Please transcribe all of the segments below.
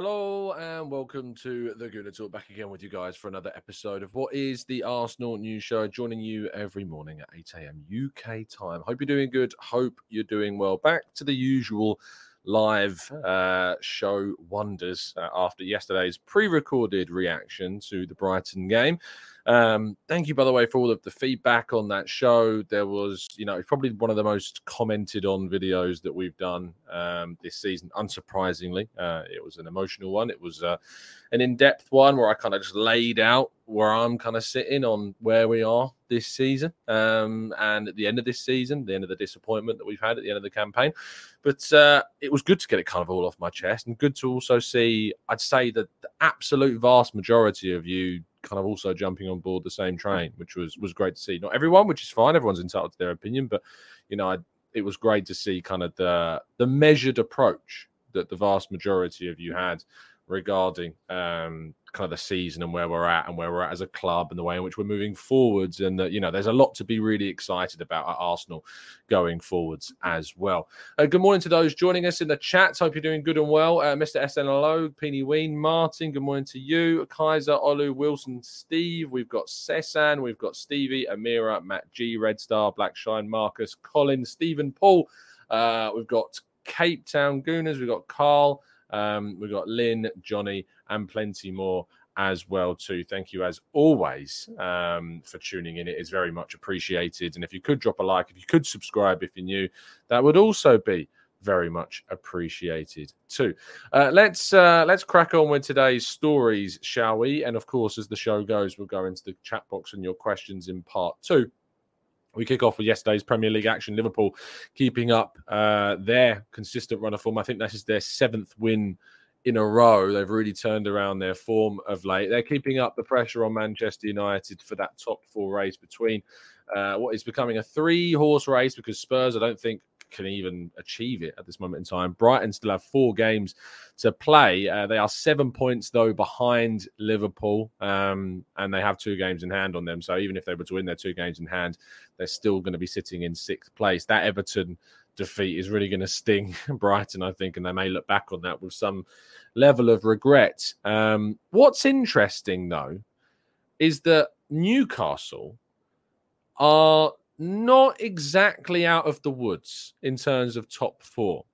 Hello and welcome to the Gooner Talk. Back again with you guys for another episode of what is the Arsenal News Show. Joining you every morning at 8 a.m. UK time. Hope you're doing good. Hope you're doing well. Back to the usual live uh, show wonders uh, after yesterday's pre-recorded reaction to the Brighton game. Um, thank you, by the way, for all of the feedback on that show. There was, you know, it's probably one of the most commented on videos that we've done um, this season. Unsurprisingly, uh, it was an emotional one. It was uh, an in-depth one where I kind of just laid out where I'm kind of sitting on where we are this season, um, and at the end of this season, the end of the disappointment that we've had at the end of the campaign. But uh, it was good to get it kind of all off my chest, and good to also see. I'd say that the absolute vast majority of you kind of also jumping on board the same train, which was was great to see. Not everyone, which is fine. Everyone's entitled to their opinion, but you know, I, it was great to see kind of the the measured approach that the vast majority of you had regarding um, kind of the season and where we're at and where we're at as a club and the way in which we're moving forwards. And that, you know, there's a lot to be really excited about at Arsenal going forwards as well. Uh, good morning to those joining us in the chat. Hope you're doing good and well. Uh, Mr. SNLO, Peeny Ween, Martin, good morning to you. Kaiser, Olu, Wilson, Steve. We've got Sesan, we've got Stevie, Amira, Matt G, Red Star, Black Shine, Marcus, Colin, Stephen, Paul. Uh, we've got Cape Town Gooners, we've got Carl. Um, we've got Lynn, Johnny, and plenty more as well too. Thank you as always um, for tuning in. It is very much appreciated. And if you could drop a like, if you could subscribe if you're new, that would also be very much appreciated too. Uh, let's uh, let's crack on with today's stories, shall we? And of course, as the show goes, we'll go into the chat box and your questions in part two. We kick off with yesterday's Premier League action. Liverpool keeping up uh, their consistent run of form. I think this is their seventh win in a row. They've really turned around their form of late. They're keeping up the pressure on Manchester United for that top four race between uh, what is becoming a three horse race because Spurs, I don't think, can even achieve it at this moment in time. Brighton still have four games to play. Uh, they are seven points, though, behind Liverpool, um, and they have two games in hand on them. So even if they were to win their two games in hand, they're still going to be sitting in sixth place. That Everton defeat is really going to sting Brighton, I think, and they may look back on that with some level of regret. Um, what's interesting, though, is that Newcastle are not exactly out of the woods in terms of top four.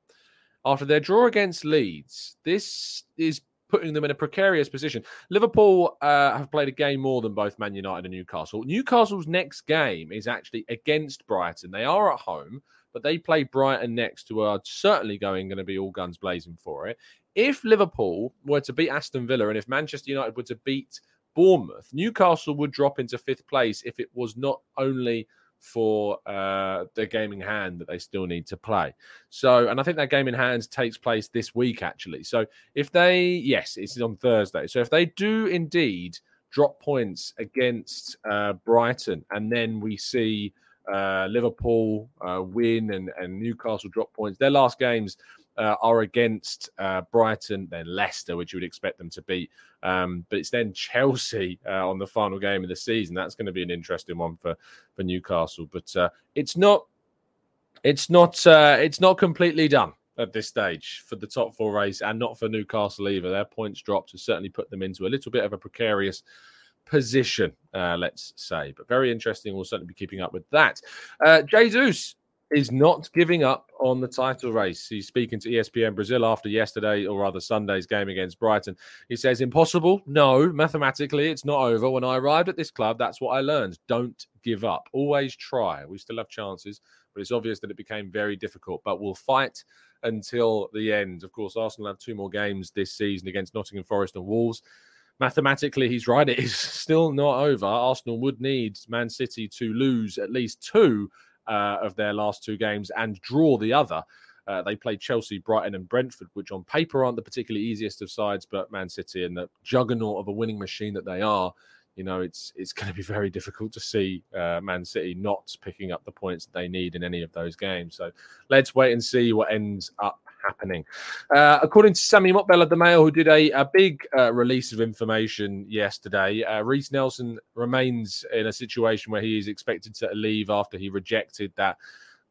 After their draw against Leeds, this is putting them in a precarious position. Liverpool uh, have played a game more than both Man United and Newcastle. Newcastle's next game is actually against Brighton. They are at home, but they play Brighton next, who are certainly going going to be all guns blazing for it. If Liverpool were to beat Aston Villa and if Manchester United were to beat Bournemouth, Newcastle would drop into fifth place if it was not only for uh, the game in hand that they still need to play. So, and I think that game in hand takes place this week actually. So, if they, yes, it's on Thursday. So, if they do indeed drop points against uh, Brighton, and then we see uh, Liverpool uh, win and, and Newcastle drop points, their last games uh, are against uh, Brighton, then Leicester, which you would expect them to beat. Um, but it's then Chelsea uh, on the final game of the season. That's going to be an interesting one for for Newcastle. But it's not it's not it's not completely done at this stage for the top four race, and not for Newcastle either. Their points dropped has certainly put them into a little bit of a precarious position, uh, let's say. But very interesting. We'll certainly be keeping up with that. Uh, Jesus is not giving up on the title race. He's speaking to ESPN Brazil after yesterday, or rather Sunday's game against Brighton. He says, Impossible? No, mathematically, it's not over. When I arrived at this club, that's what I learned. Don't give up. Always try. We still have chances, but it's obvious that it became very difficult. But we'll fight until the end. Of course, Arsenal have two more games this season against Nottingham Forest and Wolves mathematically he's right it is still not over arsenal would need man city to lose at least two uh, of their last two games and draw the other. Uh, they played Chelsea, Brighton, and Brentford, which on paper aren't the particularly easiest of sides, but Man City and the juggernaut of a winning machine that they are, you know, it's it's going to be very difficult to see uh, Man City not picking up the points that they need in any of those games. So let's wait and see what ends up happening. Uh, according to Sammy Mokbel of the Mail, who did a, a big uh, release of information yesterday, uh, Reiss Nelson remains in a situation where he is expected to leave after he rejected that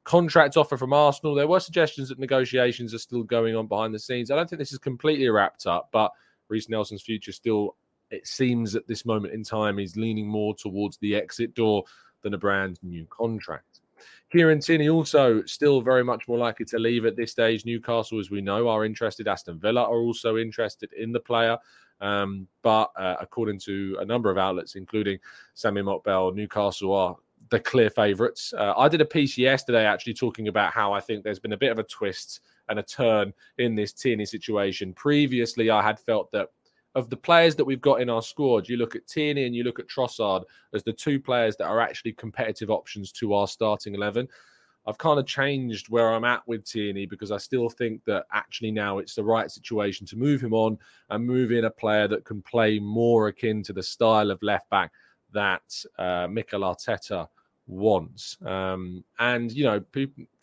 contract offer from Arsenal. There were suggestions that negotiations are still going on behind the scenes. I don't think this is completely wrapped up, but Reiss Nelson's future still, it seems at this moment in time, is leaning more towards the exit door than a brand new contract. Kieran Tierney also still very much more likely to leave at this stage. Newcastle, as we know, are interested. Aston Villa are also interested in the player. Um, but uh, according to a number of outlets, including Sammy Mokbel, Newcastle are the clear favourites. Uh, I did a piece yesterday actually talking about how I think there's been a bit of a twist and a turn in this Tierney situation. Previously, I had felt that of the players that we've got in our squad, you look at Tierney and you look at Trossard as the two players that are actually competitive options to our starting 11. I've kind of changed where I'm at with Tierney because I still think that actually now it's the right situation to move him on and move in a player that can play more akin to the style of left back that uh, Mikel Arteta wants. Um, and, you know,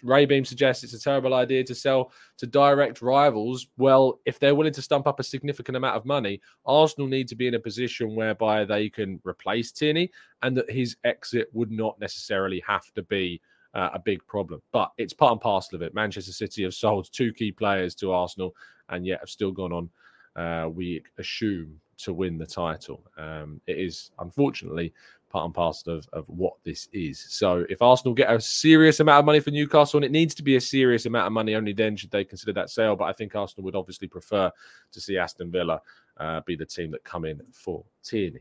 Ray Beam suggests it's a terrible idea to sell to direct rivals. Well, if they're willing to stump up a significant amount of money, Arsenal need to be in a position whereby they can replace Tierney and that his exit would not necessarily have to be uh, a big problem. But it's part and parcel of it. Manchester City have sold two key players to Arsenal and yet have still gone on, uh, we assume, to win the title. Um, it is unfortunately part and parcel of, of what this is. So if Arsenal get a serious amount of money for Newcastle, and it needs to be a serious amount of money, only then should they consider that sale. But I think Arsenal would obviously prefer to see Aston Villa uh, be the team that come in for Tierney.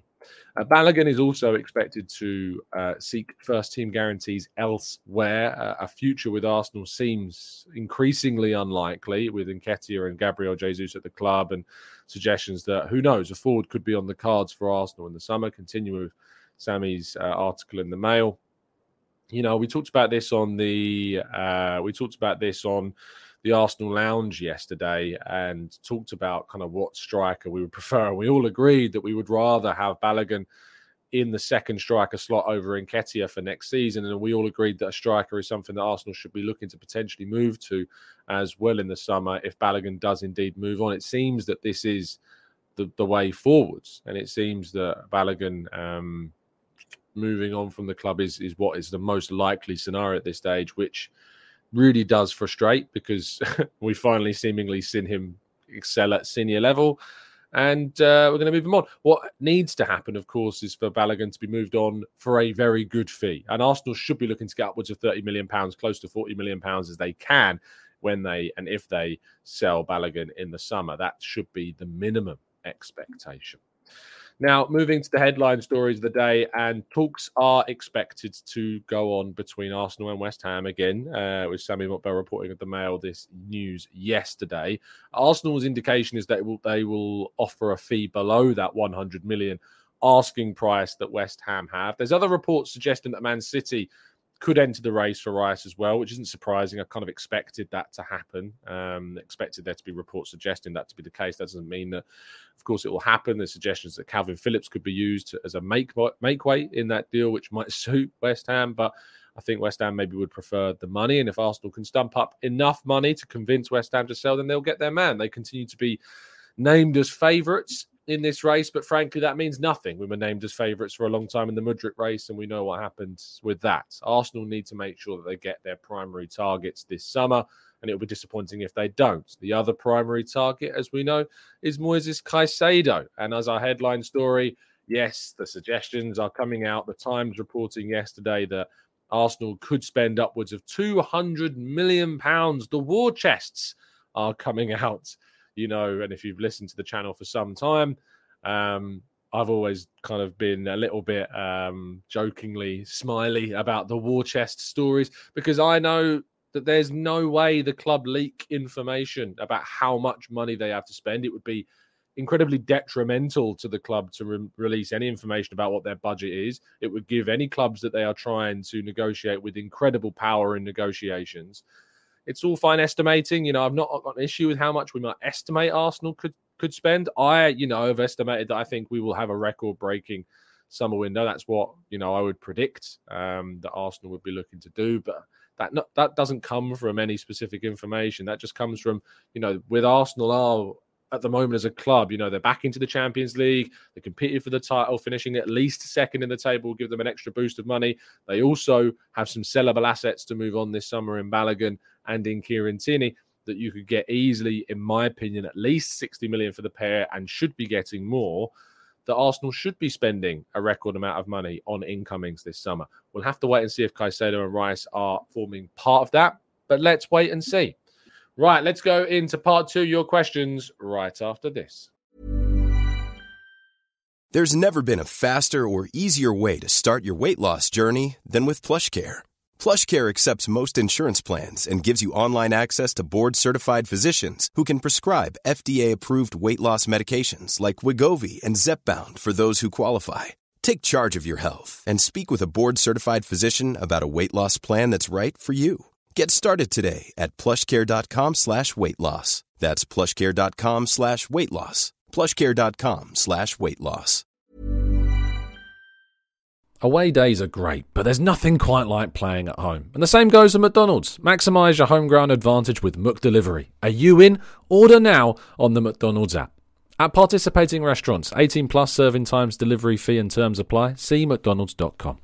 Uh, Balogun is also expected to uh, seek first team guarantees elsewhere. Uh, a future with Arsenal seems increasingly unlikely with Nketiah and Gabriel Jesus at the club, and suggestions that who knows, a forward could be on the cards for Arsenal in the summer. Continue with Sammy's uh, article in the Mail. You know, we talked about this on the uh, we talked about this on the Arsenal Lounge yesterday and talked about kind of what striker we would prefer. We all agreed that we would rather have Balogun in the second striker slot over Nketiah for next season. And we all agreed that a striker is something that Arsenal should be looking to potentially move to as well in the summer if Balogun does indeed move on. It seems that this is the, the way forwards. And it seems that Balogun um, moving on from the club is, is what is the most likely scenario at this stage, which really does frustrate because we finally seemingly seen him excel at senior level. And uh, we're going to move him on. What needs to happen, of course, is for Balogun to be moved on for a very good fee. And Arsenal should be looking to get upwards of 30 million pounds, close to 40 million pounds as they can when they and if they sell Balogun in the summer. That should be the minimum expectation. Now, moving to the headline stories of the day, and talks are expected to go on between Arsenal and West Ham again, uh, with Sammy Mokbel reporting at the Mail this news yesterday. Arsenal's indication is that they will offer a fee below that 100 million asking price that West Ham have. There's other reports suggesting that Man City could enter the race for Rice as well, which isn't surprising. I kind of expected that to happen. Um, expected there to be reports suggesting that to be the case. That doesn't mean that, of course, it will happen. There's suggestions that Calvin Phillips could be used as a make make weight in that deal, which might suit West Ham. But I think West Ham maybe would prefer the money. And if Arsenal can stump up enough money to convince West Ham to sell, then they'll get their man. They continue to be named as favourites in this race, but frankly, that means nothing. We were named as favourites for a long time in the Mudryk race, and we know what happened with that. Arsenal need to make sure that they get their primary targets this summer, and it'll be disappointing if they don't. The other primary target, as we know, is Moises Caicedo. And as our headline story, yes, the suggestions are coming out. The Times reporting yesterday that Arsenal could spend upwards of 200 million pounds. The war chests are coming out you know, and if you've listened to the channel for some time, um, I've always kind of been a little bit um, jokingly smiley about the war chest stories because I know that there's no way the club leak information about how much money they have to spend. It would be incredibly detrimental to the club to re- release any information about what their budget is. It would give any clubs that they are trying to negotiate with incredible power in negotiations it's all fine estimating. You know, I've not got an issue with how much we might estimate Arsenal could could spend. I, you know, have estimated that I think we will have a record breaking summer window. That's what you know I would predict um, that Arsenal would be looking to do, but that not, that doesn't come from any specific information. That just comes from you know with Arsenal are at the moment as a club. You know, they're back into the Champions League. They competed for the title, finishing at least second in the table, give them an extra boost of money. They also have some sellable assets to move on this summer in Balogun and in Kieran Tierney that you could get easily, in my opinion, at least 60 million for the pair and should be getting more. That Arsenal should be spending a record amount of money on incomings this summer. We'll have to wait and see if Caicedo and Rice are forming part of that, but let's wait and see. Right, let's go into part two. Your questions right after this. There's never been a faster or easier way to start your weight loss journey than with PlushCare. PlushCare accepts most insurance plans and gives you online access to board-certified physicians who can prescribe FDA-approved weight loss medications like Wegovy and Zepbound for those who qualify. Take charge of your health and speak with a board-certified physician about a weight loss plan that's right for you. Get started today at plushcare.com slash weight loss. That's plushcare.com slash weight loss. Plushcare.com slash weight loss. Away days are great, but there's nothing quite like playing at home. And the same goes for McDonald's. Maximise your home ground advantage with McDelivery. Are you in? Order now on the McDonald's app. At participating restaurants, 18 plus serving times, delivery fee and terms apply. See mcdonalds.com.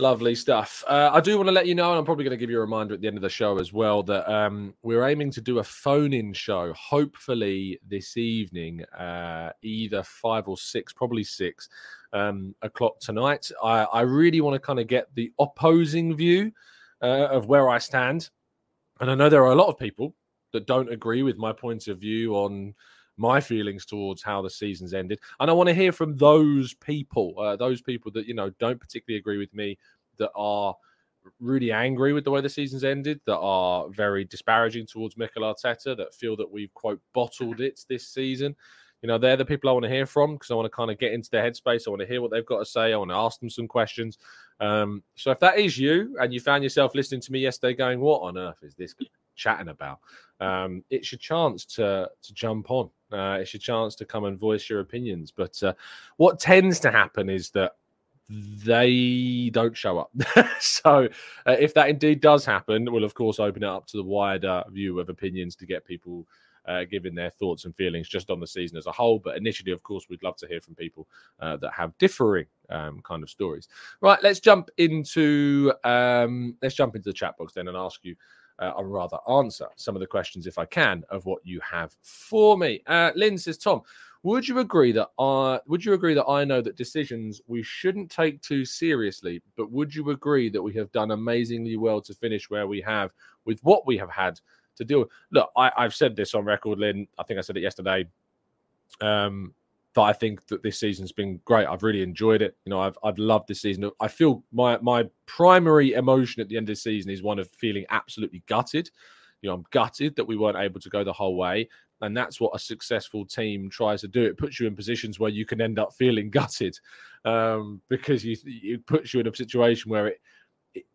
Lovely stuff. Uh, I do want to let you know, and I'm probably going to give you a reminder at the end of the show as well, that um, we're aiming to do a phone in show, hopefully this evening, uh, either five or six, probably six um, o'clock tonight. I, I really want to kind of get the opposing view uh, of where I stand. And I know there are a lot of people that don't agree with my point of view on my feelings towards how the season's ended. And I want to hear from those people, uh, those people that, you know, don't particularly agree with me, that are really angry with the way the season's ended, that are very disparaging towards Mikel Arteta, that feel that we've, quote, bottled it this season. You know, they're the people I want to hear from because I want to kind of get into their headspace. I want to hear what they've got to say. I want to ask them some questions. Um, so if that is you and you found yourself listening to me yesterday going, what on earth is this chatting about? Um, it's your chance to to jump on uh, it's your chance to come and voice your opinions. But uh, what tends to happen is that they don't show up. so uh, if that indeed does happen, we'll of course open it up to the wider view of opinions to get people uh, giving their thoughts and feelings just on the season as a whole. But initially, of course, we'd love to hear from people uh, that have differing um, kind of stories. Right, let's jump into um, let's jump into the chat box then and ask you uh, or rather answer some of the questions, if I can, of what you have for me. Uh, Lynn says, Tom, would you agree that I would you agree that I know that decisions we shouldn't take too seriously, but would you agree that we have done amazingly well to finish where we have with what we have had to deal with? Look, I, I've said this on record, Lynn. I think I said it yesterday. Um, that I think that this season's been great. I've really enjoyed it. You know, I've I've loved this season. I feel my my primary emotion at the end of the season is one of feeling absolutely gutted. You know, I'm gutted that we weren't able to go the whole way. And that's what a successful team tries to do. It puts you in positions where you can end up feeling gutted um, because you it puts you in a situation where it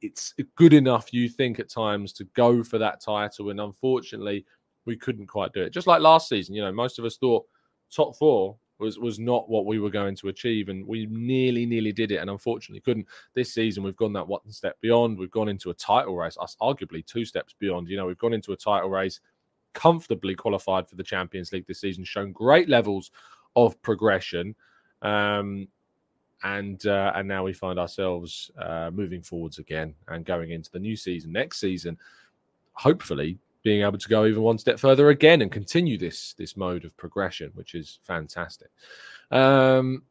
it's good enough, you think, at times to go for that title. And unfortunately, we couldn't quite do it. Just like last season, you know, most of us thought top four was was not what we were going to achieve, and we nearly, nearly did it, and unfortunately couldn't. This season, we've gone that one step beyond. We've gone into a title race, us arguably two steps beyond. You know, we've gone into a title race, comfortably qualified for the Champions League this season, shown great levels of progression. Um, and uh, and now we find ourselves uh, moving forwards again and going into the new season next season hopefully being able to go even one step further again and continue this this mode of progression which is fantastic um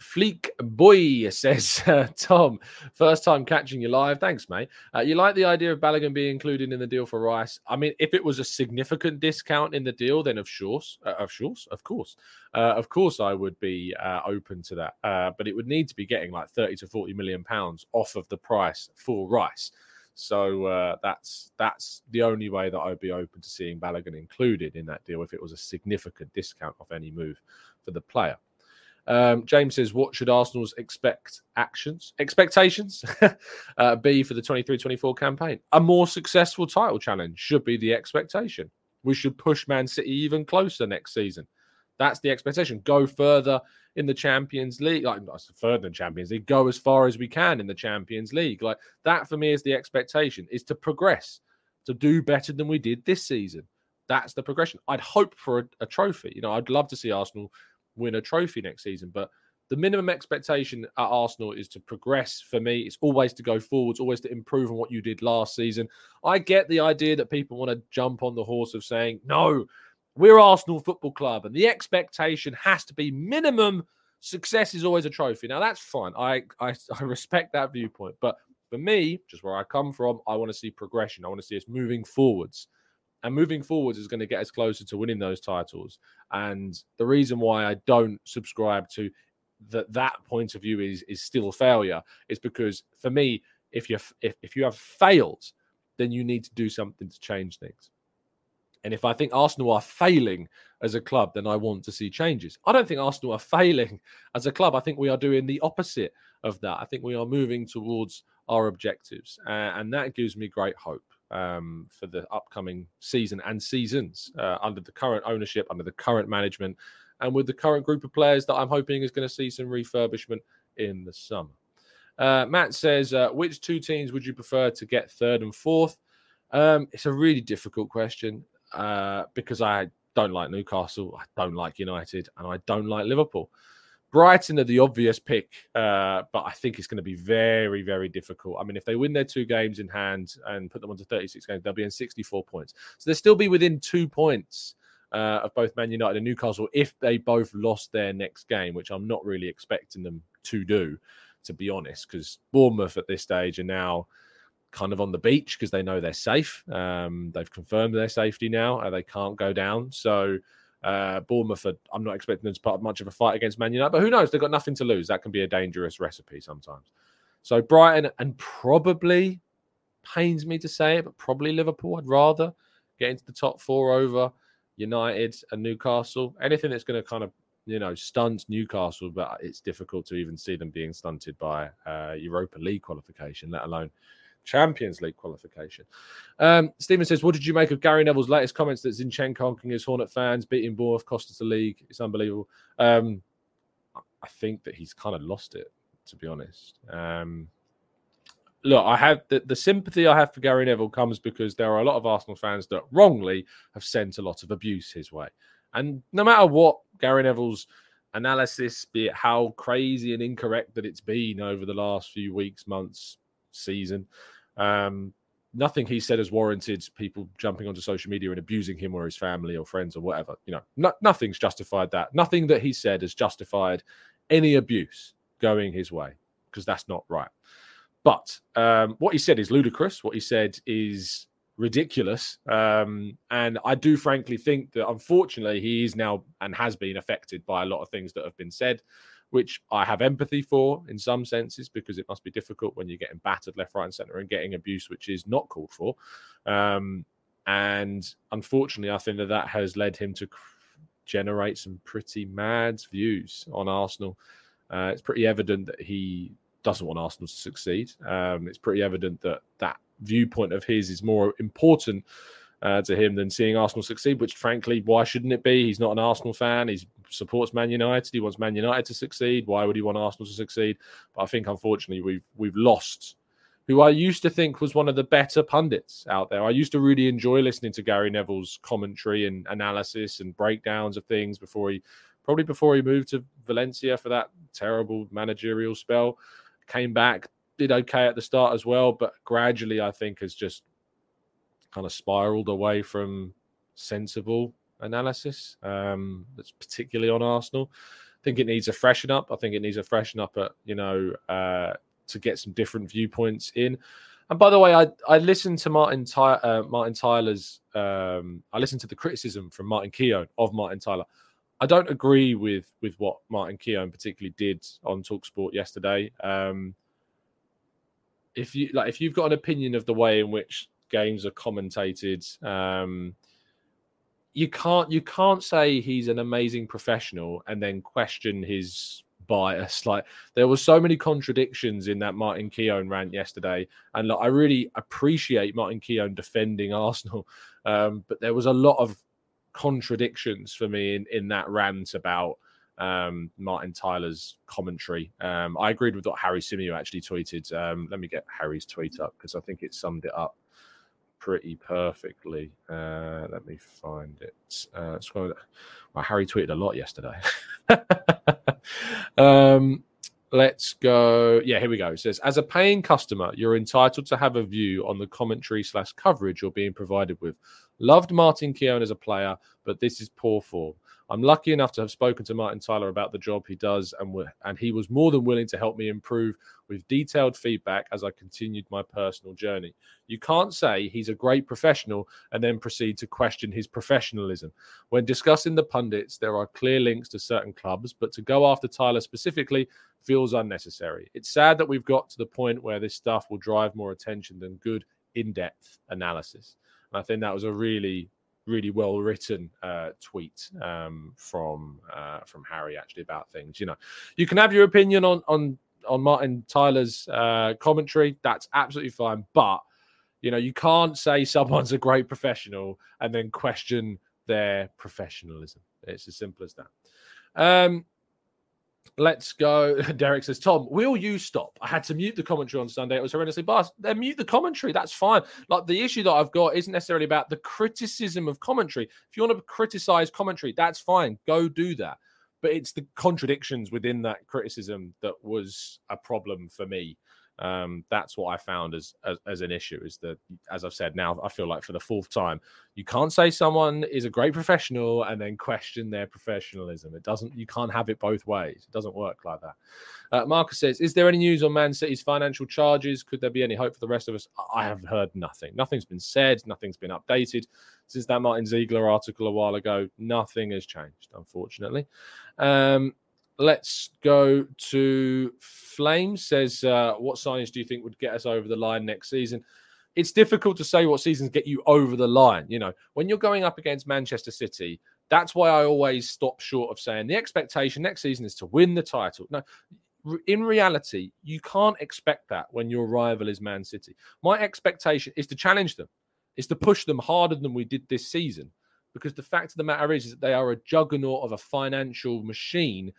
Fleek Boy says, uh, Tom, first time catching you live. Thanks, mate. Uh, you like the idea of Balogun being included in the deal for Rice? I mean, if it was a significant discount in the deal, then of course, uh, of course, of course, uh, of course, I would be uh, open to that. Uh, but it would need to be getting like 30 to 40 million pounds off of the price for Rice. So that's that's the only way that I'd be open to seeing Balogun included in that deal if it was a significant discount off any move for the player. Um, James says, What should Arsenal's expect actions, expectations uh, be for the 23 24 campaign? A more successful title challenge should be the expectation. We should push Man City even closer next season. That's the expectation. Go further in the Champions League, like further than Champions League, go as far as we can in the Champions League. Like that for me is the expectation, is to progress, to do better than we did this season. That's the progression. I'd hope for a, a trophy. You know, I'd love to see Arsenal win a trophy next season. But the minimum expectation at Arsenal is to progress for me. It's always to go forwards, always to improve on what you did last season. I get the idea that people want to jump on the horse of saying, no, we're Arsenal Football Club, and the expectation has to be minimum success is always a trophy. Now that's fine. I, I I respect that viewpoint, but for me, just where I come from, I want to see progression. I want to see us moving forwards. And moving forwards is going to get us closer to winning those titles. And the reason why I don't subscribe to that that point of view is is still failure is because for me, if you if, if you have failed, then you need to do something to change things. And if I think Arsenal are failing as a club, then I want to see changes. I don't think Arsenal are failing as a club. I think we are doing the opposite of that. I think we are moving towards our objectives, uh, and that gives me great hope um, for the upcoming season and seasons uh, under the current ownership, under the current management, and with the current group of players that I'm hoping is going to see some refurbishment in the summer. Uh, Matt says, uh, which two teams would you prefer to get third and fourth? Um, it's a really difficult question uh, because I don't like Newcastle, I don't like United, and I don't like Liverpool. Brighton are the obvious pick, uh, but I think it's going to be very, very difficult. I mean, if they win their two games in hand and put them onto 36 games, they'll be in 64 points. So they'll still be within two points uh, of both Man United and Newcastle if they both lost their next game, which I'm not really expecting them to do, to be honest, because Bournemouth at this stage are now kind of on the beach because they know they're safe. Um, they've confirmed their safety now; uh, they can't go down. So uh, Bournemouth, are, I'm not expecting them to put much of a fight against Man United, but who knows? They've got nothing to lose. That can be a dangerous recipe sometimes. So Brighton and probably pains me to say it, but probably Liverpool. I'd rather get into the top four over United and Newcastle. Anything that's going to kind of you know stunt Newcastle, but it's difficult to even see them being stunted by uh, Europa League qualification, let alone Champions League qualification. Um, Stephen says, What did you make of Gary Neville's latest comments that Zinchenko conking his Hornet fans, beating Bournemouth, cost us the league? It's unbelievable. Um, I think that he's kind of lost it, to be honest. Um, look, I have the, the sympathy I have for Gary Neville comes because there are a lot of Arsenal fans that wrongly have sent a lot of abuse his way. And no matter what Gary Neville's analysis, be it how crazy and incorrect that it's been over the last few weeks, months, season, um, nothing he said has warranted people jumping onto social media and abusing him or his family or friends or whatever. You know, no, nothing's justified that. Nothing that he said has justified any abuse going his way because that's not right. But um, what he said is ludicrous. What he said is ridiculous. Um, and I do frankly think that unfortunately he is now and has been affected by a lot of things that have been said which I have empathy for in some senses because it must be difficult when you're getting battered left, right, and center and getting abuse, which is not called for. Um, and unfortunately, I think that that has led him to generate some pretty mad views on Arsenal. Uh, it's pretty evident that he doesn't want Arsenal to succeed. Um, it's pretty evident that that viewpoint of his is more important uh, to him than seeing Arsenal succeed. Which, frankly, why shouldn't it be? He's not an Arsenal fan. He supports Man United. He wants Man United to succeed. Why would he want Arsenal to succeed? But I think, unfortunately, we've we've lost who I used to think was one of the better pundits out there. I used to really enjoy listening to Gary Neville's commentary and analysis and breakdowns of things before he probably before he moved to Valencia for that terrible managerial spell. Came back, did okay at the start as well, but gradually I think has just kind of spiraled away from sensible analysis. Um, that's particularly on Arsenal. I think it needs a freshen up. I think it needs a freshen up at you know uh, to get some different viewpoints in. And by the way, I I listened to Martin Ty- uh, Martin Tyler's um, I listened to the criticism from Martin Keown of Martin Tyler. I don't agree with with what Martin Keown particularly did on Talksport yesterday. Um, if you like, if you've got an opinion of the way in which games are commentated, um, you can't you can't say he's an amazing professional and then question his bias. Like there were so many contradictions in that Martin Keown rant yesterday, and like, I really appreciate Martin Keown defending Arsenal, um, but there was a lot of contradictions for me in in that rant about um, Martin Tyler's commentary. Um, I agreed with what Harry Symeou actually tweeted. Um, let me get Harry's tweet up because I think it summed it up pretty perfectly. Uh, let me find it. Uh, well, Harry tweeted a lot yesterday. um, let's go. Yeah, here we go. It says, as a paying customer, you're entitled to have a view on the commentary slash coverage you're being provided with. Loved Martin Keown as a player, but this is poor form. I'm lucky enough to have spoken to Martin Tyler about the job he does, and and he was more than willing to help me improve with detailed feedback as I continued my personal journey. You can't say he's a great professional and then proceed to question his professionalism. When discussing the pundits, there are clear links to certain clubs, but to go after Tyler specifically feels unnecessary. It's sad that we've got to the point where this stuff will drive more attention than good in-depth analysis. And I think that was a really really well written uh, tweet um, from uh, from Harry actually about things. You know, you can have your opinion on on on Martin Tyler's uh, commentary. That's absolutely fine, but you know, you can't say someone's a great professional and then question their professionalism. It's as simple as that. Um, Let's go. Derek says, Tom, will you stop? I had to mute the commentary on Sunday. It was horrendously biased. Then mute the commentary. That's fine. Like the issue that I've got isn't necessarily about the criticism of commentary. If you want to criticize commentary, that's fine. Go do that. But it's the contradictions within that criticism that was a problem for me um, that's what I found as, as, as an issue. Is that as I've said now, I feel like for the fourth time, you can't say someone is a great professional and then question their professionalism. It doesn't. You can't have it both ways. It doesn't work like that. Uh, Marcus says, "Is there any news on Man City's financial charges? Could there be any hope for the rest of us?" I have heard nothing. Nothing's been said. Nothing's been updated since that Martin Ziegler article a while ago. Nothing has changed, unfortunately. Um, let's go to Flame says, uh, what signings do you think would get us over the line next season? It's difficult to say what seasons get you over the line. You know, when you're going up against Manchester City, that's why I always stop short of saying the expectation next season is to win the title. No, in reality, you can't expect that when your rival is Man City. My expectation is to challenge them, is to push them harder than we did this season. Because the fact of the matter is, is that they are a juggernaut of a financial machine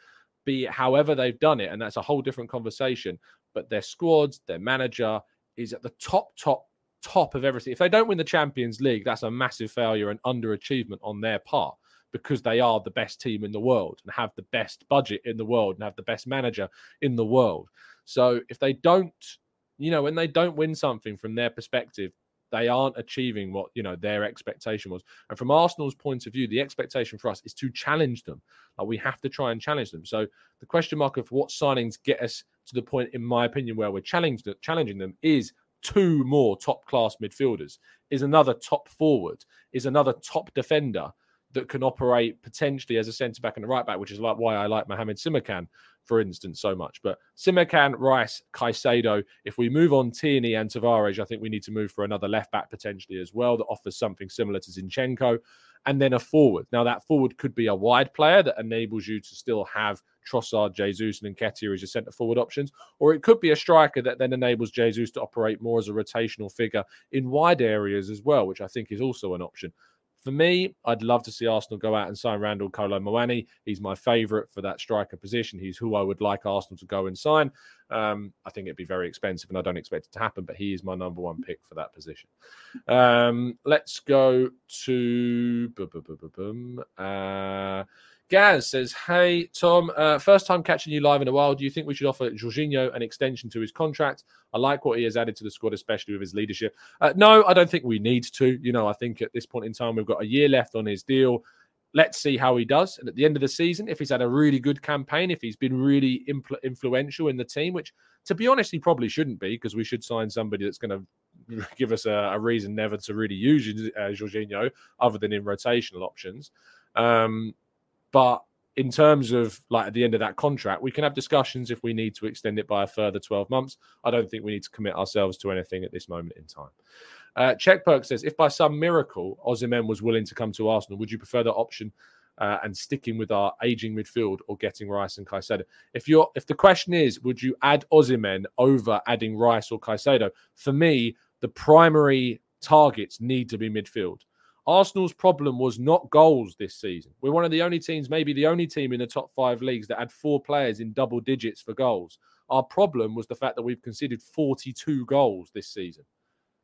be however they've done it. And that's a whole different conversation. But their squads, their manager is at the top, top, top of everything. If they don't win the Champions League, that's a massive failure and underachievement on their part because they are the best team in the world and have the best budget in the world and have the best manager in the world. So if they don't, you know, when they don't win something from their perspective, they aren't achieving what you know their expectation was. And from Arsenal's point of view, the expectation for us is to challenge them. Like we have to try and challenge them. So the question mark of what signings get us to the point, in my opinion, where we're challenged, challenging them is two more top class midfielders, is another top forward, is another top defender. that can operate potentially as a centre back and a right back, which is like why I like Mohamed Simakan, for instance, so much. But Simakan, Rice, Caicedo, if we move on Tierney and Tavares, I think we need to move for another left back potentially as well that offers something similar to Zinchenko. And then a forward. Now, that forward could be a wide player that enables you to still have Trossard, Jesus, and Nketiah as your centre forward options, or it could be a striker that then enables Jesus to operate more as a rotational figure in wide areas as well, which I think is also an option. For me, I'd love to see Arsenal go out and sign Randall Kolo Muani. He's my favourite for that striker position. He's who I would like Arsenal to go and sign. Um, I think it'd be very expensive, and I don't expect it to happen, but he is my number one pick for that position. Um, let's go to. Uh, Gaz says, Hey, Tom, uh, first time catching you live in a while. Do you think we should offer Jorginho an extension to his contract? I like what he has added to the squad, especially with his leadership. Uh, no, I don't think we need to. You know, I think at this point in time, we've got a year left on his deal. Let's see how he does. And at the end of the season, if he's had a really good campaign, if he's been really impl- influential in the team, which to be honest, he probably shouldn't be because we should sign somebody that's going to give us a, a, reason never to really use uh, Jorginho other than in rotational options. Um, but in terms of like at the end of that contract, we can have discussions if we need to extend it by a further 12 months. I don't think we need to commit ourselves to anything at this moment in time. Uh, Checkperk says, if by some miracle Osimhen was willing to come to Arsenal, would you prefer the option uh, and sticking with our aging midfield or getting Rice and Caicedo? If you're, if the question is, would you add Osimhen over adding Rice or Caicedo? For me, the primary targets need to be midfield. Arsenal's problem was not goals this season. We're one of the only teams, maybe the only team in the top five leagues that had four players in double digits for goals. Our problem was the fact that we've conceded 42 goals this season.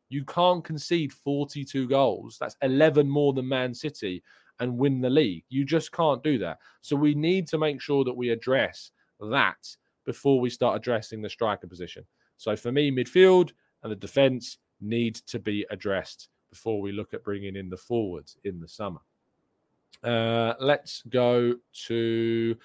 You can't concede 42 goals. That's 11 more than Man City and win the league. You just can't do that. So we need to make sure that we address that before we start addressing the striker position. So for me, midfield and the defense need to be addressed before we look at bringing in the forwards in the summer. Uh, let's go to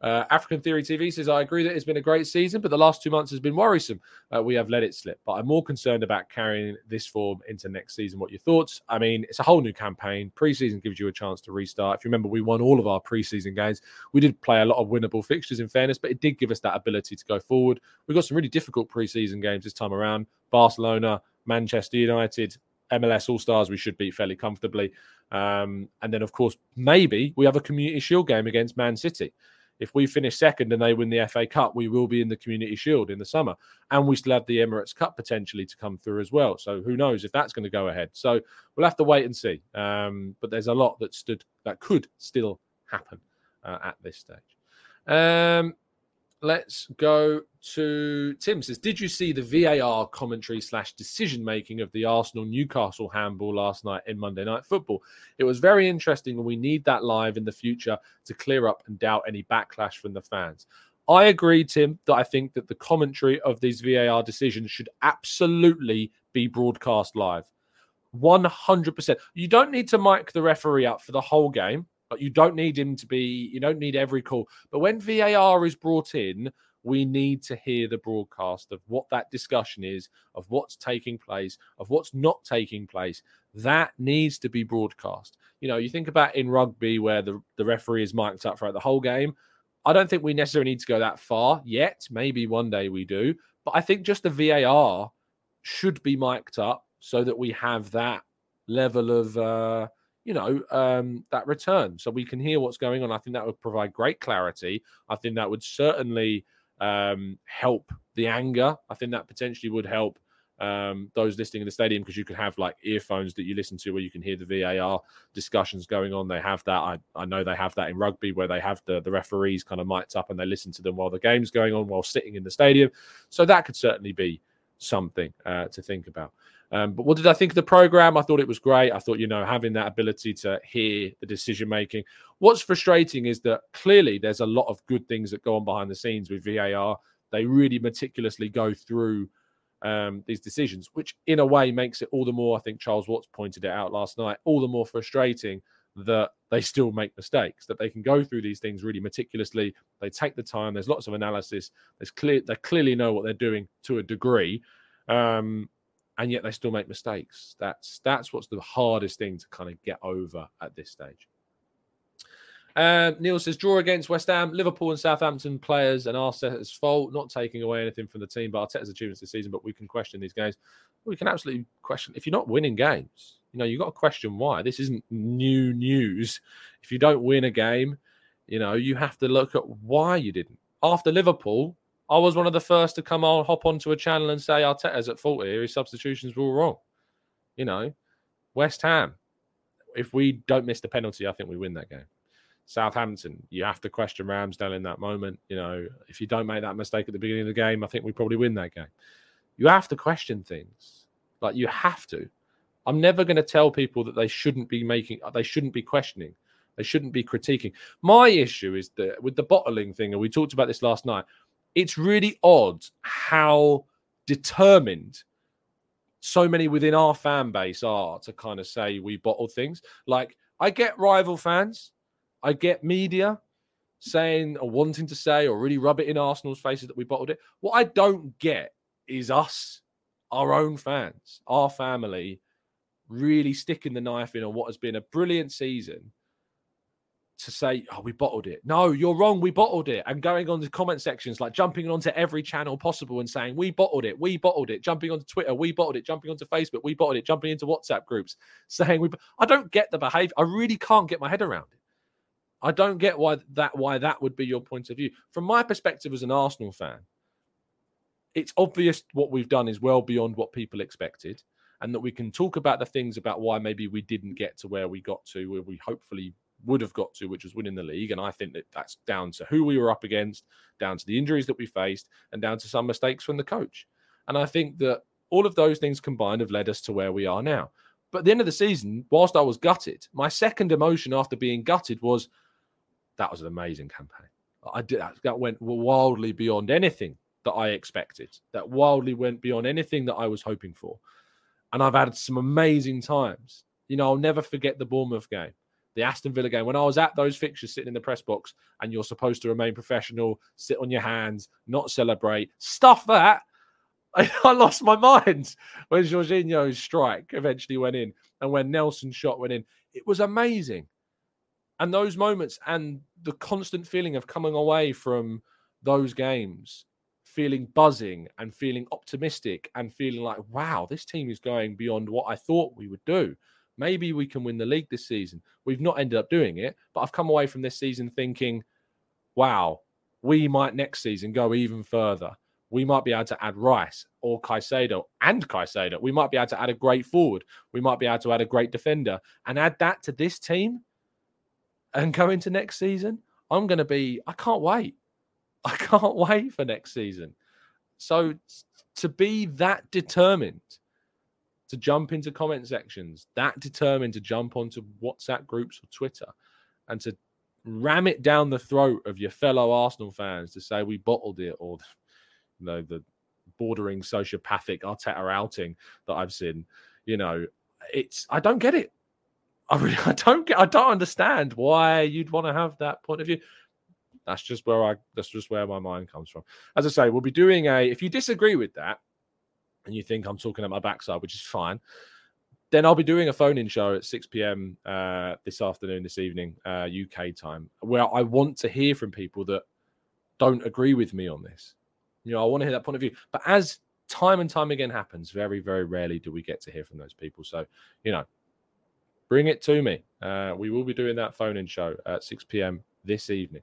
uh, African Theory TV says, I agree that it's been a great season, but the last two months has been worrisome. Uh, we have let it slip, but I'm more concerned about carrying this form into next season. What your thoughts? I mean, it's a whole new campaign. Preseason gives you a chance to restart. If you remember, we won all of our preseason games. We did play a lot of winnable fixtures, in fairness, but it did give us that ability to go forward. We've got some really difficult preseason games this time around Barcelona, Manchester United, MLS All Stars, we should beat fairly comfortably. Um, and then, of course, maybe we have a Community Shield game against Man City. If we finish second and they win the FA Cup, we will be in the Community Shield in the summer. And we still have the Emirates Cup potentially to come through as well. So who knows if that's going to go ahead. So we'll have to wait and see. Um, but there's a lot that stood that could still happen uh, at this stage. Um, let's go to Tim says, Did you see the VAR commentary slash decision making of the Arsenal Newcastle handball last night in Monday Night Football? It was very interesting, and we need that live in the future to clear up and doubt any backlash from the fans. I agree, Tim, that I think that the commentary of these VAR decisions should absolutely be broadcast live. 100%. You don't need to mic the referee up for the whole game. Like you don't need him to be, you don't need every call. But when VAR is brought in, we need to hear the broadcast of what that discussion is, of what's taking place, of what's not taking place. That needs to be broadcast. You know, you think about in rugby where the, the referee is mic'd up throughout the whole game. I don't think we necessarily need to go that far yet. Maybe one day we do. But I think just the VAR should be mic'd up so that we have that level of uh, you know, um, that return so we can hear what's going on. I think that would provide great clarity. I think that would certainly um, help the anger. I think that potentially would help um, those listening in the stadium because you could have like earphones that you listen to where you can hear the VAR discussions going on. They have that. I, I know they have that in rugby where they have the, the referees kind of mic'd up and they listen to them while the game's going on while sitting in the stadium. So that could certainly be something uh, to think about. Um, but what did I think of the program? I thought it was great. I thought, you know, having that ability to hear the decision making. What's frustrating is that clearly there's a lot of good things that go on behind the scenes with VAR. They really meticulously go through um, these decisions, which in a way makes it all the more, I think Charles Watts pointed it out last night, all the more frustrating that they still make mistakes, that they can go through these things really meticulously. They take the time. There's lots of analysis. There's clear. They clearly know what they're doing to a degree. Um, and yet they still make mistakes. That's that's what's the hardest thing to kind of get over at this stage. Um, Neil says draw against West Ham, Liverpool, and Southampton players, and Arteta's fault. Not taking away anything from the team, but Arteta's achievements this season. But we can question these games. We can absolutely question if you're not winning games. You know, you've got to question why. This isn't new news. If you don't win a game, you know, you have to look at why you didn't. After Liverpool, I was one of the first to come on, hop onto a channel and say Arteta's at fault here. His substitutions were all wrong. You know, West Ham, if we don't miss the penalty, I think we win that game. Southampton, you have to question Ramsdale in that moment. You know, if you don't make that mistake at the beginning of the game, I think we probably win that game. You have to question things. Like you have to. I'm never going to tell people that they shouldn't be making, they shouldn't be questioning, they shouldn't be critiquing. My issue is that with the bottling thing, and we talked about this last night, it's really odd how determined so many within our fan base are to kind of say we bottled things. Like I get rival fans I get media saying or wanting to say or really rub it in Arsenal's faces that we bottled it. What I don't get is us, our own fans, our family, really sticking the knife in on what has been a brilliant season to say, oh, we bottled it. No, you're wrong. We bottled it. And going on the comment sections, like jumping onto every channel possible and saying, we bottled it. We bottled it. Jumping onto Twitter, we bottled it. Jumping onto Facebook, we bottled it. Jumping into WhatsApp groups, saying, we. I don't get the behavior. I really can't get my head around it. I don't get why that why that would be your point of view. From my perspective as an Arsenal fan, it's obvious what we've done is well beyond what people expected, and that we can talk about the things about why maybe we didn't get to where we got to, where we hopefully would have got to, which was winning the league. And I think that that's down to who we were up against, down to the injuries that we faced, and down to some mistakes from the coach. And I think that all of those things combined have led us to where we are now. But at the end of the season, whilst I was gutted, my second emotion after being gutted was that was an amazing campaign. I did that went wildly beyond anything that I expected. That wildly went beyond anything that I was hoping for. And I've had some amazing times. You know, I'll never forget the Bournemouth game, the Aston Villa game. When I was at those fixtures sitting in the press box and you're supposed to remain professional, sit on your hands, not celebrate, stuff that. I lost my mind when Jorginho's strike eventually went in and when Nelson's shot went in. It was amazing and those moments and the constant feeling of coming away from those games feeling buzzing and feeling optimistic and feeling like wow this team is going beyond what i thought we would do maybe we can win the league this season we've not ended up doing it but i've come away from this season thinking wow we might next season go even further we might be able to add Rice or Caicedo and Caicedo. We might be able to add a great forward. We might be able to add a great defender and add that to this team and go into next season, I'm going to be, I can't wait. I can't wait for next season. So to be that determined to jump into comment sections, that determined to jump onto WhatsApp groups or Twitter and to ram it down the throat of your fellow Arsenal fans to say we bottled it or you know the bordering sociopathic Arteta outing that I've seen, you know, it's I don't get it. I really, I don't get, I don't understand why you'd want to have that point of view. That's just where I, that's just where my mind comes from. As I say, we'll be doing a. If you disagree with that, and you think I'm talking at my backside, which is fine, then I'll be doing a phone-in show at 6 p.m. Uh, this afternoon, this evening, uh, UK time, where I want to hear from people that don't agree with me on this. You know, I want to hear that point of view. But as time and time again happens, very, very rarely do we get to hear from those people. So, you know, bring it to me. Uh, we will be doing that phone in show at 6 p.m. this evening.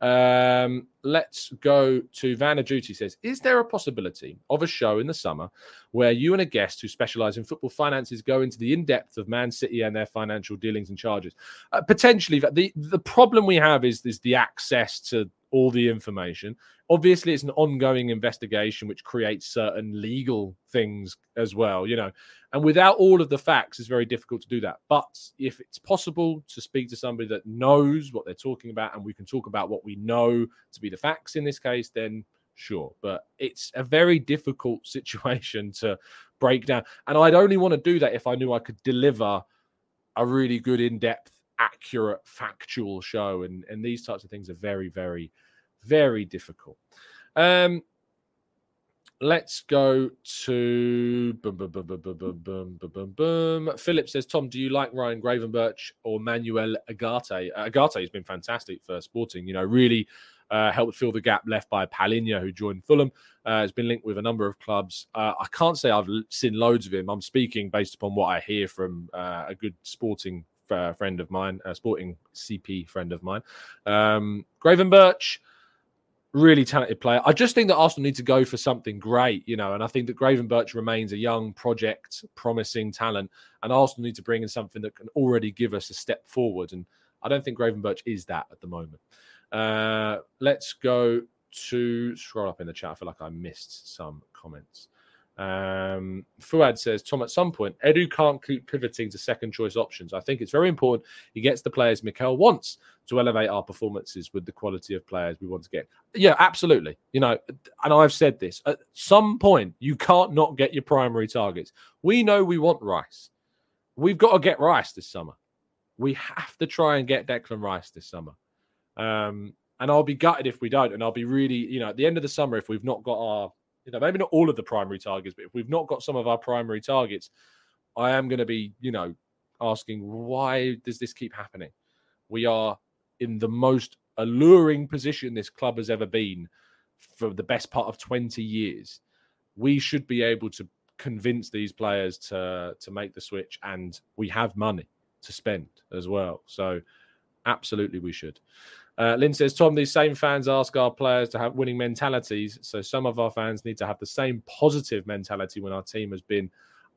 Um, let's go to Vanna Duty says, Is there a possibility of a show in the summer where you and a guest who specialize in football finances go into the in depth of Man City and their financial dealings and charges? Uh, potentially, the the problem we have is, is the access to all the information. Obviously, it's an ongoing investigation which creates certain legal things as well, you know. And without all of the facts, it's very difficult to do that. But if it's possible to speak to somebody that knows what they're talking about and we can talk about what we know to be the facts in this case, then sure. But it's a very difficult situation to break down. And I'd only want to do that if I knew I could deliver a really good, in depth accurate, factual show. And, and these types of things are very, very, very difficult. Um, let's go to boom, boom, boom, boom, boom, boom, boom, boom, boom. Philip says, Tom, do you like Ryan Gravenberch or Manuel Ugarte? Uh, Ugarte has been fantastic for Sporting. You know, really uh, helped fill the gap left by Palhinha, who joined Fulham. Uh, has been linked with a number of clubs. Uh, I can't say I've seen loads of him. I'm speaking based upon what I hear from uh, a good Sporting friend of mine, a Sporting CP friend of mine. Um, Gravenberch really talented player. I just think that Arsenal need to go for something great, you know, and I think that Gravenberch remains a young project, promising talent, and Arsenal need to bring in something that can already give us a step forward. And I don't think Gravenberch is that at the moment. Uh, let's go to scroll up in the chat. I feel like I missed some comments. Um, Fuad says, Tom, at some point, Edu can't keep pivoting to second choice options. I think it's very important he gets the players Mikel wants to elevate our performances with the quality of players we want to get. Yeah, absolutely. You know, and I've said this at some point, you can't not get your primary targets. We know we want Rice. We've got to get Rice this summer. We have to try and get Declan Rice this summer. Um, and I'll be gutted if we don't. And I'll be really, you know, at the end of the summer, if we've not got our you know, maybe not all of the primary targets, but if we've not got some of our primary targets, I am going to be, you know, asking why does this keep happening? We are in the most alluring position this club has ever been for the best part of 20 years. We should be able to convince these players to to make the switch and we have money to spend as well. So absolutely we should. Uh, Lynn says, Tom, these same fans ask our players to have winning mentalities. So some of our fans need to have the same positive mentality when our team has been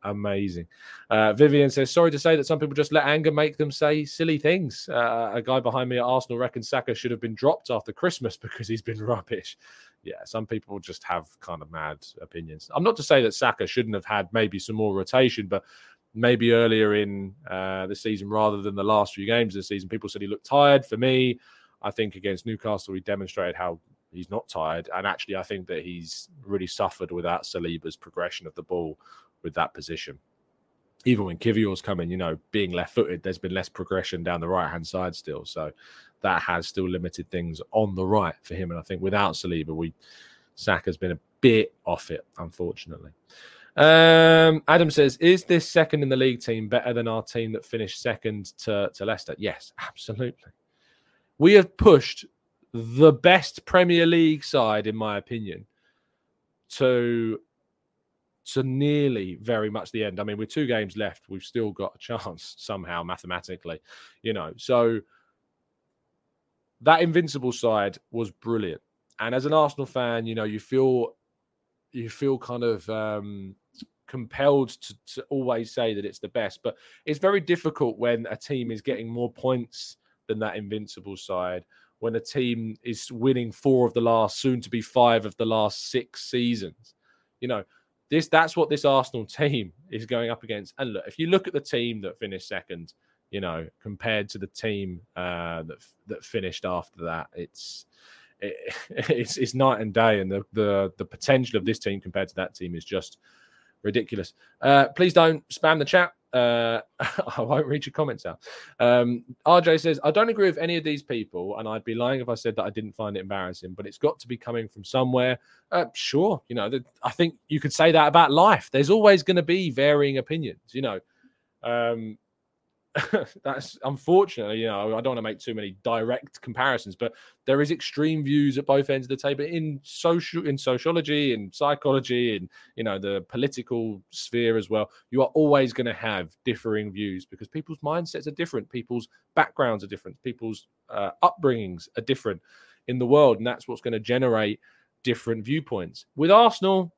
amazing. Uh, Vivian says, sorry to say that some people just let anger make them say silly things. Uh, a guy behind me at Arsenal reckons Saka should have been dropped after Christmas because he's been rubbish. Yeah, some people just have kind of mad opinions. I'm not to say that Saka shouldn't have had maybe some more rotation, but maybe earlier in uh, the season rather than the last few games of the season, people said he looked tired. For me, I think against Newcastle, he demonstrated how he's not tired. And actually, I think that he's really suffered without Saliba's progression of the ball with that position. Even when Kiwior's coming, you know, being left footed, there's been less progression down the right hand side still. So that has still limited things on the right for him. And I think without Saliba, we Saka's been a bit off it, unfortunately. Um, Adam says, "Is this second in the league team better than our team that finished second to, to Leicester?" Yes, absolutely we have pushed the best Premier League side, in my opinion, to to nearly very much the end. I mean, with two games left, we've still got a chance somehow mathematically, you know. So that invincible side was brilliant. And as an Arsenal fan, you know, you feel you feel kind of um compelled to, to always say that it's the best, but it's very difficult when a team is getting more points than that invincible side when a team is winning four of the last, soon to be five of the last six seasons. You know, this that's what this Arsenal team is going up against. And look, if you look at the team that finished second, you know, compared to the team uh, that that finished after that, it's it, it's it's night and day. And the the the potential of this team compared to that team is just ridiculous. Uh, please don't spam the chat. Uh, I won't read your comments out. Um, RJ says, I don't agree with any of these people, and I'd be lying if I said that I didn't find it embarrassing, but it's got to be coming from somewhere. Uh, sure, you know, the, I think you could say that about life. There's always going to be varying opinions, you know. Um, that's unfortunately, you know, I don't want to make too many direct comparisons, but there is extreme views at both ends of the table in social, in sociology, in psychology, and you know the political sphere as well. You are always going to have differing views because people's mindsets are different, people's backgrounds are different, people's uh, upbringings are different in the world, and that's what's going to generate different viewpoints. With Arsenal,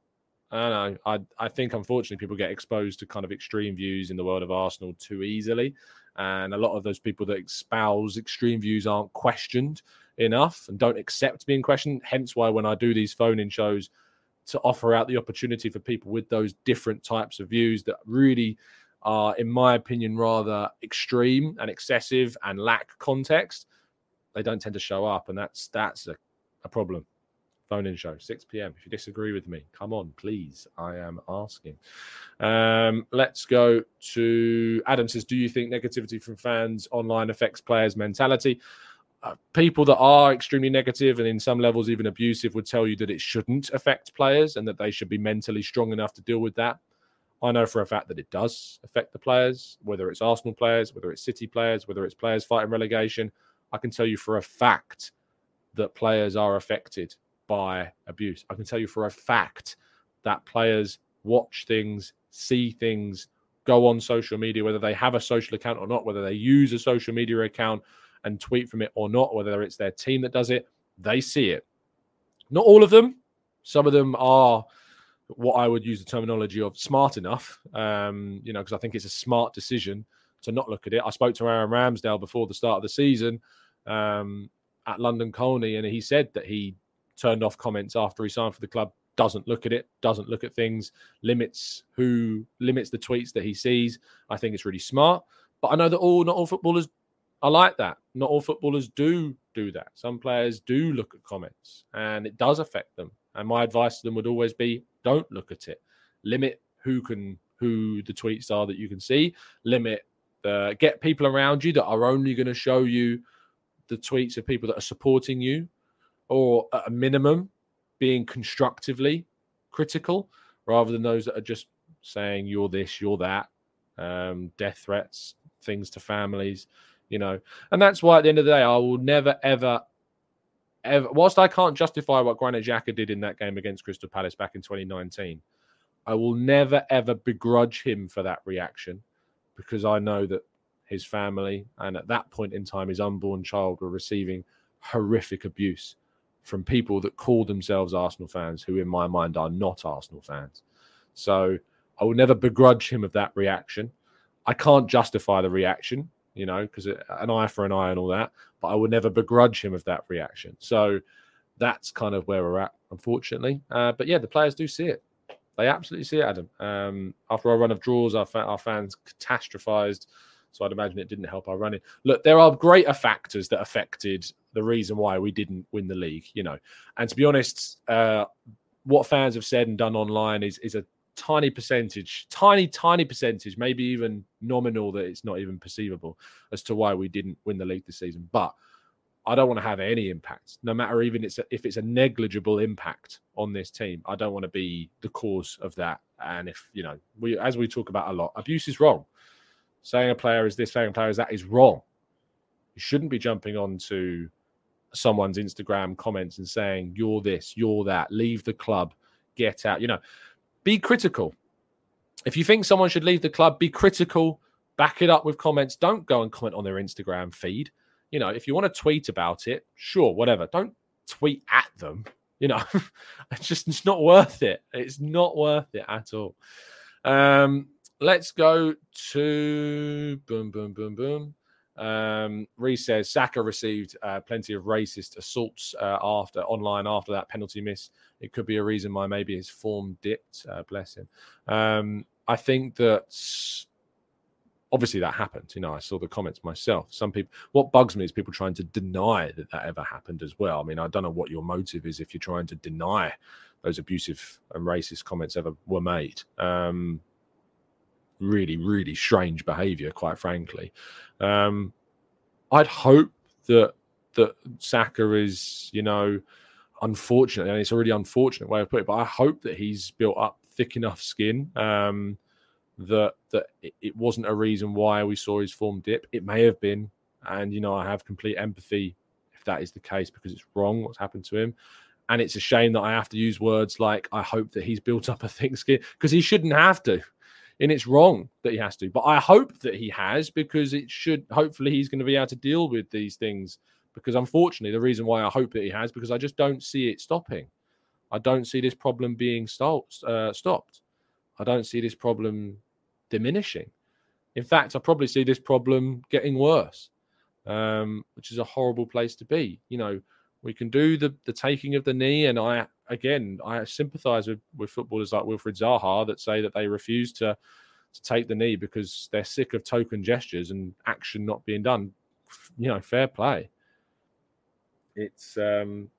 I don't know. I, I think unfortunately people get exposed to kind of extreme views in the world of Arsenal too easily. And a lot of those people that espouse extreme views aren't questioned enough and don't accept being questioned. Hence why when I do these phone in shows to offer out the opportunity for people with those different types of views that really are, in my opinion, rather extreme and excessive and lack context, they don't tend to show up. And that's that's a, a problem phone in show 6 p.m if you disagree with me come on please i am asking um, let's go to adam says do you think negativity from fans online affects players mentality uh, people that are extremely negative and in some levels even abusive would tell you that it shouldn't affect players and that they should be mentally strong enough to deal with that. I know for a fact that it does affect the players, whether it's Arsenal players, whether it's City players, whether it's players fighting relegation. I can tell you for a fact that players are affected by abuse. I can tell you for a fact that players watch things, see things, go on social media, whether they have a social account or not, whether they use a social media account and tweet from it or not, whether it's their team that does it, they see it. Not all of them. Some of them are what I would use the terminology of smart enough, um, you know, because I think it's a smart decision to not look at it. I spoke to Aaron Ramsdale before the start of the season um, at London Colney, and he said that he turned off comments after he signed for the club doesn't look at it, doesn't look at things, limits who limits the tweets that he sees. I think it's really smart. But I know that all not all footballers are like that. Not all footballers do do that. Some players do look at comments and it does affect them. And my advice to them would always be don't look at it. Limit who can who the tweets are that you can see. Limit uh, get people around you that are only going to show you the tweets of people that are supporting you or at a minimum being constructively critical rather than those that are just saying you're this, you're that, um, death threats, things to families, you know. And that's why at the end of the day, I will never, ever, ever, whilst I can't justify what Granit Xhaka did in that game against Crystal Palace back in 2019, I will never, ever begrudge him for that reaction because I know that his family and at that point in time, his unborn child were receiving horrific abuse from people that call themselves Arsenal fans, who in my mind are not Arsenal fans. So I will never begrudge him of that reaction. I can't justify the reaction, you know, because an eye for an eye and all that, but I will never begrudge him of that reaction. So that's kind of where we're at, unfortunately. Uh, but yeah, the players do see it. They absolutely see it, Adam. Um, after our run of draws, our, fa- our fans catastrophized so I'd imagine it didn't help our running. Look, there are greater factors that affected the reason why we didn't win the league, you know. And to be honest, uh, what fans have said and done online is is a tiny percentage, tiny, tiny percentage, maybe even nominal that it's not even perceivable as to why we didn't win the league this season. But I don't want to have any impact, no matter even it's a, if it's a negligible impact on this team. I don't want to be the cause of that. And if you know, we as we talk about a lot, abuse is wrong saying a player is this, saying a player is that is wrong. You shouldn't be jumping onto someone's Instagram comments and saying, you're this, you're that, leave the club, get out. You know, be critical. If you think someone should leave the club, be critical, back it up with comments. Don't go and comment on their Instagram feed. You know, if you want to tweet about it, sure, whatever. Don't tweet at them. You know, it's just it's not worth it. It's not worth it at all. Um, Let's go to boom, boom, boom, boom. Um, Reese says Saka received uh, plenty of racist assaults uh, after online after that penalty miss. It could be a reason why maybe his form dipped. Uh, bless him. Um, I think that obviously that happened. You know, I saw the comments myself. Some people, what bugs me is people trying to deny that that ever happened as well. I mean, I don't know what your motive is if you're trying to deny those abusive and racist comments ever were made. Um, really, really strange behaviour, quite frankly. Um, I'd hope that that Saka is, you know, unfortunate, and it's a really unfortunate way of putting it, but I hope that he's built up thick enough skin um, that that it wasn't a reason why we saw his form dip. It may have been, and you know, I have complete empathy if that is the case because it's wrong what's happened to him. And it's a shame that I have to use words like I hope that he's built up a thick skin because he shouldn't have to and it's wrong that he has to. But I hope that he has because it should. Hopefully, he's going to be able to deal with these things. Because unfortunately, the reason why I hope that he has because I just don't see it stopping. I don't see this problem being stopped. Uh, stopped. I don't see this problem diminishing. In fact, I probably see this problem getting worse, um, which is a horrible place to be. You know, we can do the the taking of the knee, and I again I sympathise with with footballers like Wilfried Zaha that say that they refuse to to take the knee because they're sick of token gestures and action not being done. You know, fair play. It's um,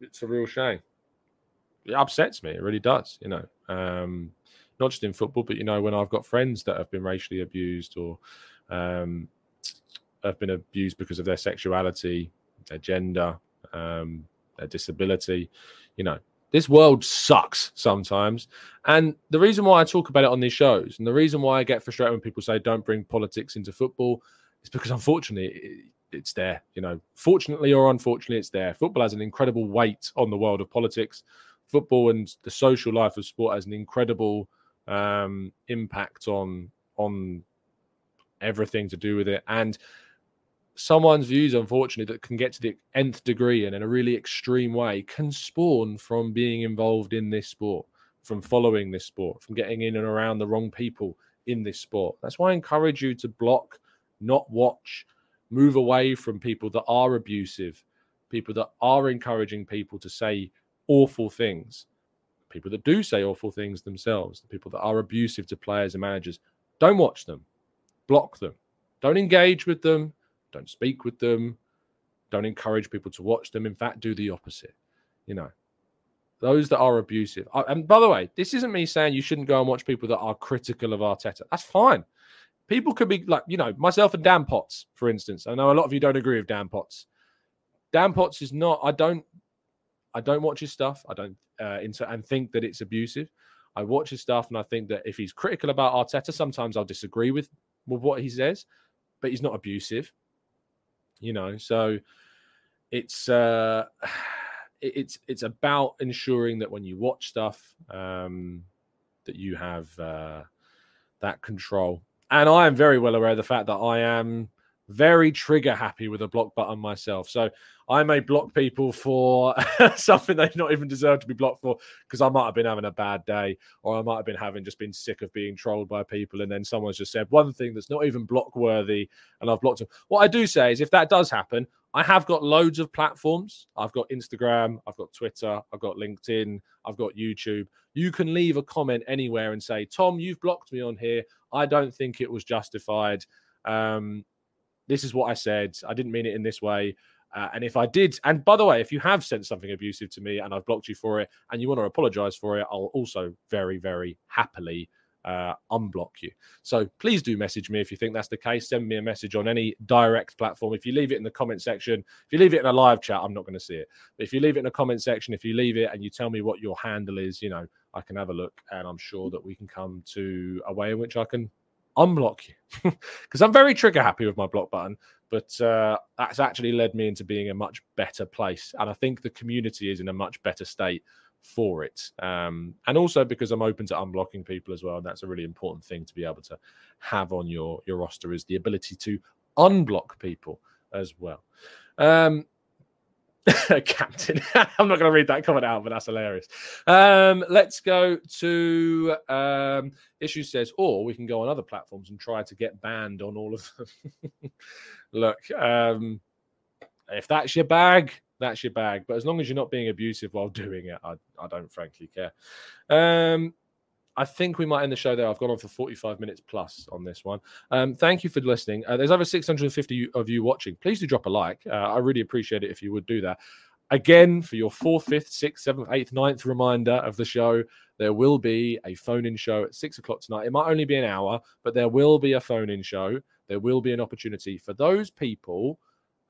it's a real shame. It upsets me. It really does. You know, um, not just in football, but you know, when I've got friends that have been racially abused or um, have been abused because of their sexuality, their gender, um, their disability. You know, this world sucks sometimes. And the reason why I talk about it on these shows and the reason why I get frustrated when people say don't bring politics into football is because unfortunately it's there. You know, fortunately or unfortunately, it's there. Football has an incredible weight on the world of politics. Football and the social life of sport has an incredible um, impact on on everything to do with it. And someone's views, unfortunately, that can get to the nth degree and in a really extreme way can spawn from being involved in this sport, from following this sport, from getting in and around the wrong people in this sport. That's why I encourage you to block, not watch, move away from people that are abusive, people that are encouraging people to say awful things, people that do say awful things themselves, the people that are abusive to players and managers. Don't watch them, block them, don't engage with them, don't speak with them, don't encourage people to watch them. In fact, do the opposite. You know, those that are abusive. And by the way, this isn't me saying you shouldn't go and watch people that are critical of Arteta. That's fine people could be like, you know, myself and Dan Potts, for instance. I know a lot of you don't agree with Dan Potts. Dan Potts is not. I don't. I don't watch his stuff. I don't uh, and think that it's abusive. I watch his stuff and I think that if he's critical about Arteta, sometimes I'll disagree with with what he says, but he's not abusive. You know, so it's uh it's it's about ensuring that when you watch stuff, um, that you have uh, that control. And I am very well aware of the fact that I am very trigger happy with a block button myself. So I may block people for something they not even deserve to be blocked for because I might have been having a bad day or I might have been having just been sick of being trolled by people. And then someone's just said one thing that's not even block worthy and I've blocked them. What I do say is if that does happen, I have got loads of platforms. I've got Instagram, I've got Twitter, I've got LinkedIn, I've got YouTube. You can leave a comment anywhere and say, Tom, you've blocked me on here. I don't think it was justified. Um, this is what I said. I didn't mean it in this way. Uh, and if I did, and by the way, if you have sent something abusive to me and I've blocked you for it and you want to apologize for it, I'll also very, very happily uh, unblock you. So please do message me if you think that's the case. Send me a message on any direct platform. If you leave it in the comment section, if you leave it in a live chat, I'm not going to see it. But if you leave it in the comment section, if you leave it and you tell me what your handle is, you know, I can have a look and I'm sure that we can come to a way in which I can unblock you because I'm very trigger happy with my block button. But uh, that's actually led me into being a much better place. And I think the community is in a much better state for it. Um, and also because I'm open to unblocking people as well. And that's a really important thing to be able to have on your, your roster is the ability to unblock people as well. Um, Captain. I'm not going to read that comment out, but that's hilarious. Um, let's go to um, issue says, or we can go on other platforms and try to get banned on all of them. Look, um, if that's your bag, that's your bag. But as long as you're not being abusive while doing it, I, I don't frankly care. Um, I think we might end the show there. I've gone on for 45 minutes plus on this one. Um, thank you for listening. Uh, there's over 650 of you watching. Please do drop a like. Uh, I really appreciate it if you would do that. Again, for your fourth, fifth, sixth, seventh, eighth, ninth reminder of the show, there will be a phone in show at six o'clock tonight. It might only be an hour, but there will be a phone in show. There will be an opportunity for those people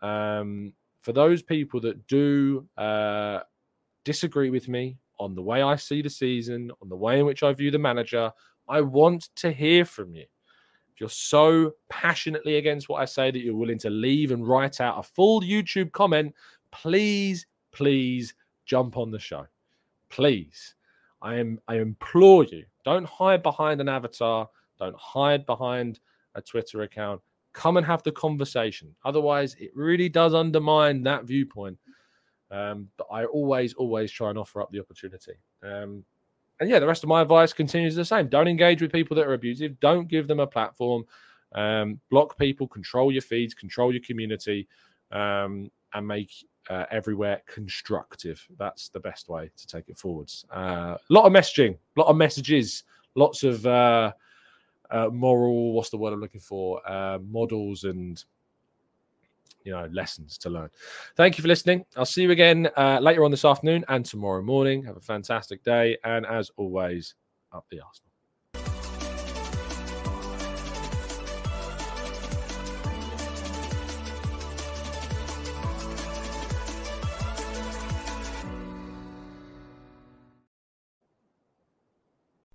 um, for those people that do uh, disagree with me on the way I see the season, on the way in which I view the manager, I want to hear from you. If you're so passionately against what I say that you're willing to leave and write out a full YouTube comment, please, please jump on the show. Please. I am I implore you, don't hide behind an avatar, don't hide behind a Twitter account come and have the conversation. Otherwise, it really does undermine that viewpoint. Um, but I always, always try and offer up the opportunity. Um, and yeah, the rest of my advice continues the same. Don't engage with people that are abusive. Don't give them a platform. Um, block people, control your feeds, control your community, um, and make uh, everywhere constructive. That's the best way to take it forwards. A uh, lot of messaging, a lot of messages, lots of uh, uh, moral, what's the word I'm looking for? Uh, models and you know lessons to learn. Thank you for listening. I'll see you again uh, later on this afternoon and tomorrow morning. Have a fantastic day, and as always, up the Arsenal.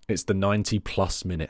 It's the 90 plus minute.